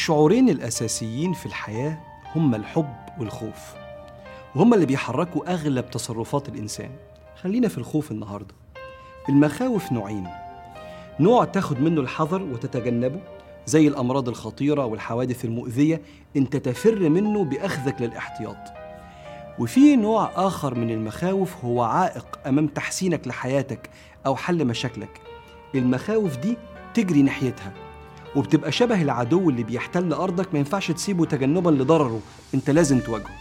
الشعورين الأساسيين في الحياة هما الحب والخوف وهما اللي بيحركوا أغلب تصرفات الإنسان. خلينا في الخوف النهاردة. المخاوف نوعين. نوع تاخد منه الحذر وتتجنبه زي الأمراض الخطيرة والحوادث المؤذية انت تفر منه بأخذك للإحتياط. وفي نوع آخر من المخاوف هو عائق أمام تحسينك لحياتك أو حل مشاكلك. المخاوف دي تجري ناحيتها. وبتبقى شبه العدو اللي بيحتل أرضك ما ينفعش تسيبه تجنبا لضرره. أنت لازم تواجهه.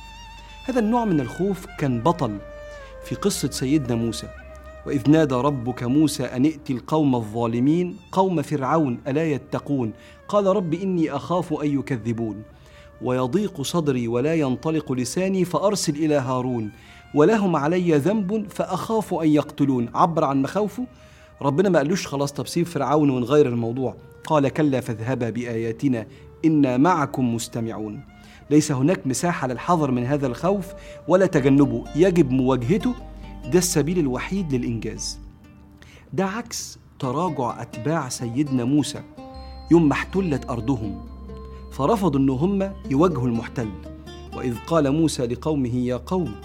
هذا النوع من الخوف كان بطل في قصة سيدنا موسى. وإذ نادى ربك موسى أن ائت القوم الظالمين قوم فرعون ألا يتقون؟ قال رب إني أخاف أن يكذبون. ويضيق صدري ولا ينطلق لساني فأرسل إلى هارون. ولهم علي ذنب فأخاف أن يقتلون. عبر عن مخاوفه ربنا ما قالوش خلاص طب سيب فرعون ونغير الموضوع. قال كلا فاذهبا بآياتنا إنا معكم مستمعون. ليس هناك مساحة للحذر من هذا الخوف ولا تجنبه. يجب مواجهته. ده السبيل الوحيد للإنجاز. ده عكس تراجع أتباع سيدنا موسى يوم ما احتلت أرضهم. فرفضوا أن هم يواجهوا المحتل. وإذ قال موسى لقومه يا قوم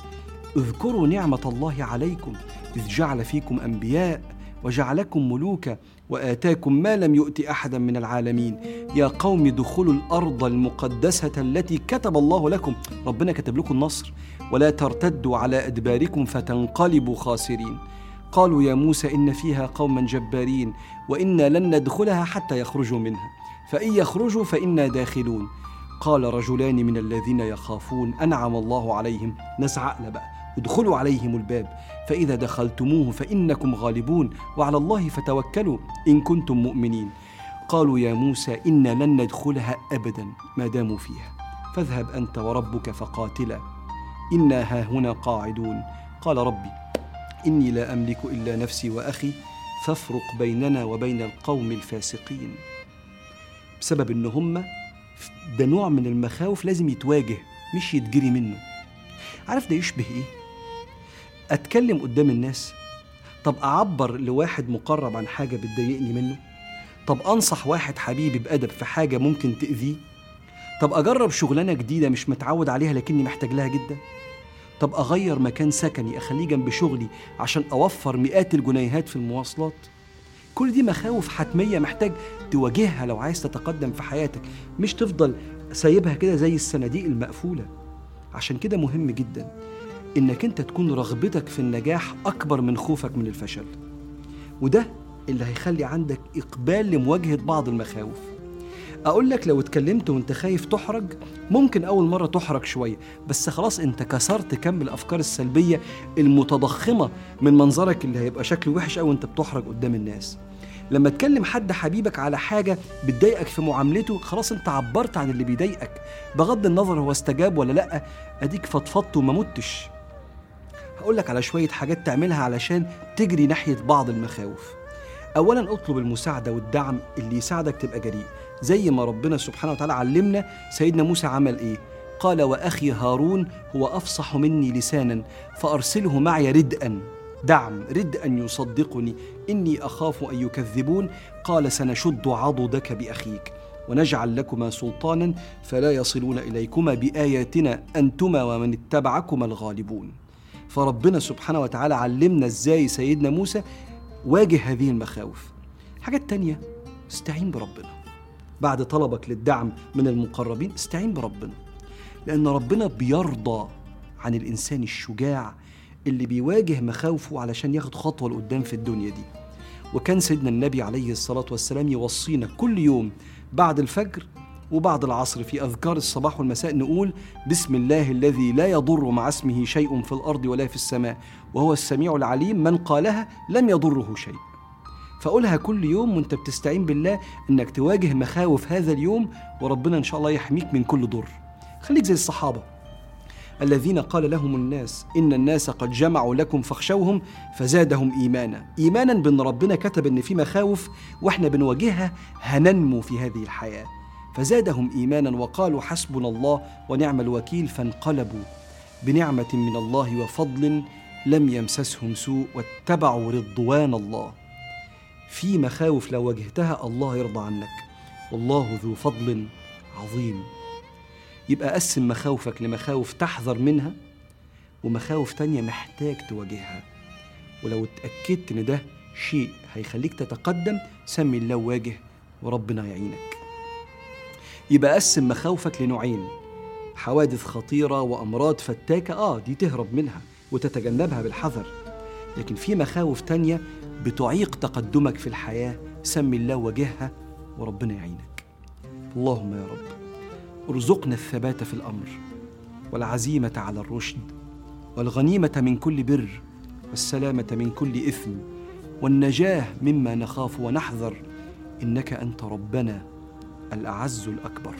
اذكروا نعمة الله عليكم إذ جعل فيكم أنبياء وجعلكم ملوكا وآتاكم ما لم يؤت أحدا من العالمين. يا قوم ادخلوا الأرض المقدسة التي كتب الله لكم. ربنا كتب لكم النصر. ولا ترتدوا على أدباركم فتنقلبوا خاسرين. قالوا يا موسى إن فيها قوما جبارين وإنا لن ندخلها حتى يخرجوا منها. فإن يخرجوا فإنا داخلون. قال رجلان من الذين يخافون أنعم الله عليهم. نزعقنا بقى ادخلوا عليهم الباب فإذا دخلتموه فإنكم غالبون وعلى الله فتوكلوا إن كنتم مؤمنين. قالوا يا موسى إنا لن ندخلها أبدا ما داموا فيها. فاذهب أنت وربك فقاتلا. إنا هاهنا قاعدون. قال ربي إني لا أملك إلا نفسي وأخي فافرق بيننا وبين القوم الفاسقين. بسبب إن هم ده نوع من المخاوف لازم يتواجه مش يتجري منه. عارف ده يشبه إيه؟ أتكلم قدام الناس؟ طب أعبر لواحد مقرب عن حاجة بتضايقني منه؟ طب أنصح واحد حبيبي بأدب في حاجة ممكن تأذيه؟ طب أجرب شغلانة جديدة مش متعود عليها لكني محتاج لها جدا؟ طب أغير مكان سكني أخليه جنب شغلي عشان أوفر مئات الجنيهات في المواصلات؟ كل دي مخاوف حتمية محتاج تواجهها لو عايز تتقدم في حياتك مش تفضل سايبها كده زي الصناديق المقفولة. عشان كده مهم جدا إنك أنت تكون رغبتك في النجاح أكبر من خوفك من الفشل. وده اللي هيخلي عندك إقبال لمواجهة بعض المخاوف. أقول لك لو اتكلمت وأنت خايف تحرج ممكن أول مرة تحرج شوية بس خلاص أنت كسرت كم الأفكار السلبية المتضخمة من منظرك اللي هيبقى شكله وحش قوي وأنت بتحرج قدام الناس. لما تكلم حد حبيبك على حاجة بتضايقك في معاملته خلاص أنت عبرت عن اللي بيضايقك. بغض النظر هو استجاب ولا لأ أديك فضفضت وما متش. هقول لك على شوية حاجات تعملها علشان تجري ناحية بعض المخاوف. أولا اطلب المساعدة والدعم اللي يساعدك تبقى جريء. زي ما ربنا سبحانه وتعالى علمنا سيدنا موسى عمل إيه؟ قال وأخي هارون هو أفصح مني لسانا فأرسله معي ردءا. دعم رد أن يصدقني إني أخاف أن يكذبون. قال سنشد عضدك بأخيك ونجعل لكما سلطانا فلا يصلون إليكما بآياتنا أنتما ومن اتبعكما الغالبون. فربنا سبحانه وتعالى علمنا إزاي سيدنا موسى واجه هذه المخاوف. حاجات تانية استعين بربنا. بعد طلبك للدعم من المقربين استعين بربنا. لأن ربنا بيرضى عن الإنسان الشجاع اللي بيواجه مخاوفه علشان ياخد خطوة لقدام في الدنيا دي. وكان سيدنا النبي عليه الصلاة والسلام يوصينا كل يوم بعد الفجر وبعد العصر في أذكار الصباح والمساء نقول بسم الله الذي لا يضر مع اسمه شيء في الأرض ولا في السماء وهو السميع العليم. من قالها لم يضره شيء. فقولها كل يوم وانت بتستعين بالله إنك تواجه مخاوف هذا اليوم وربنا إن شاء الله يحميك من كل ضر. خليك زي الصحابة الذين قال لهم الناس إن الناس قد جمعوا لكم فاخشوهم فزادهم إيمانا. إيمانا بأن ربنا كتب إن في مخاوف وإحنا بنواجهها هننمو في هذه الحياة. فزادهم إيمانا وقالوا حسبنا الله ونعم الوكيل فانقلبوا بنعمة من الله وفضل لم يمسسهم سوء واتبعوا رضوان الله. في مخاوف لو واجهتها الله يرضى عنك. والله ذو فضل عظيم. يبقى قسم مخاوفك لمخاوف تحذر منها ومخاوف تانية محتاج تواجهها. ولو اتأكدت إن ده شيء هيخليك تتقدم سمي الله واجه وربنا يعينك. يبقى قسم مخاوفك لنوعين حوادث خطيرة وأمراض فتاكة آه دي تهرب منها وتتجنبها بالحذر. لكن في مخاوف تانية بتعيق تقدمك في الحياة سمي الله واجهها وربنا يعينك. اللهم يا رب ارزقنا الثبات في الأمر والعزيمة على الرشد والغنيمة من كل بر والسلامة من كل إثم والنجاة مما نخاف ونحذر. إنك أنت ربنا الأعز الأكبر.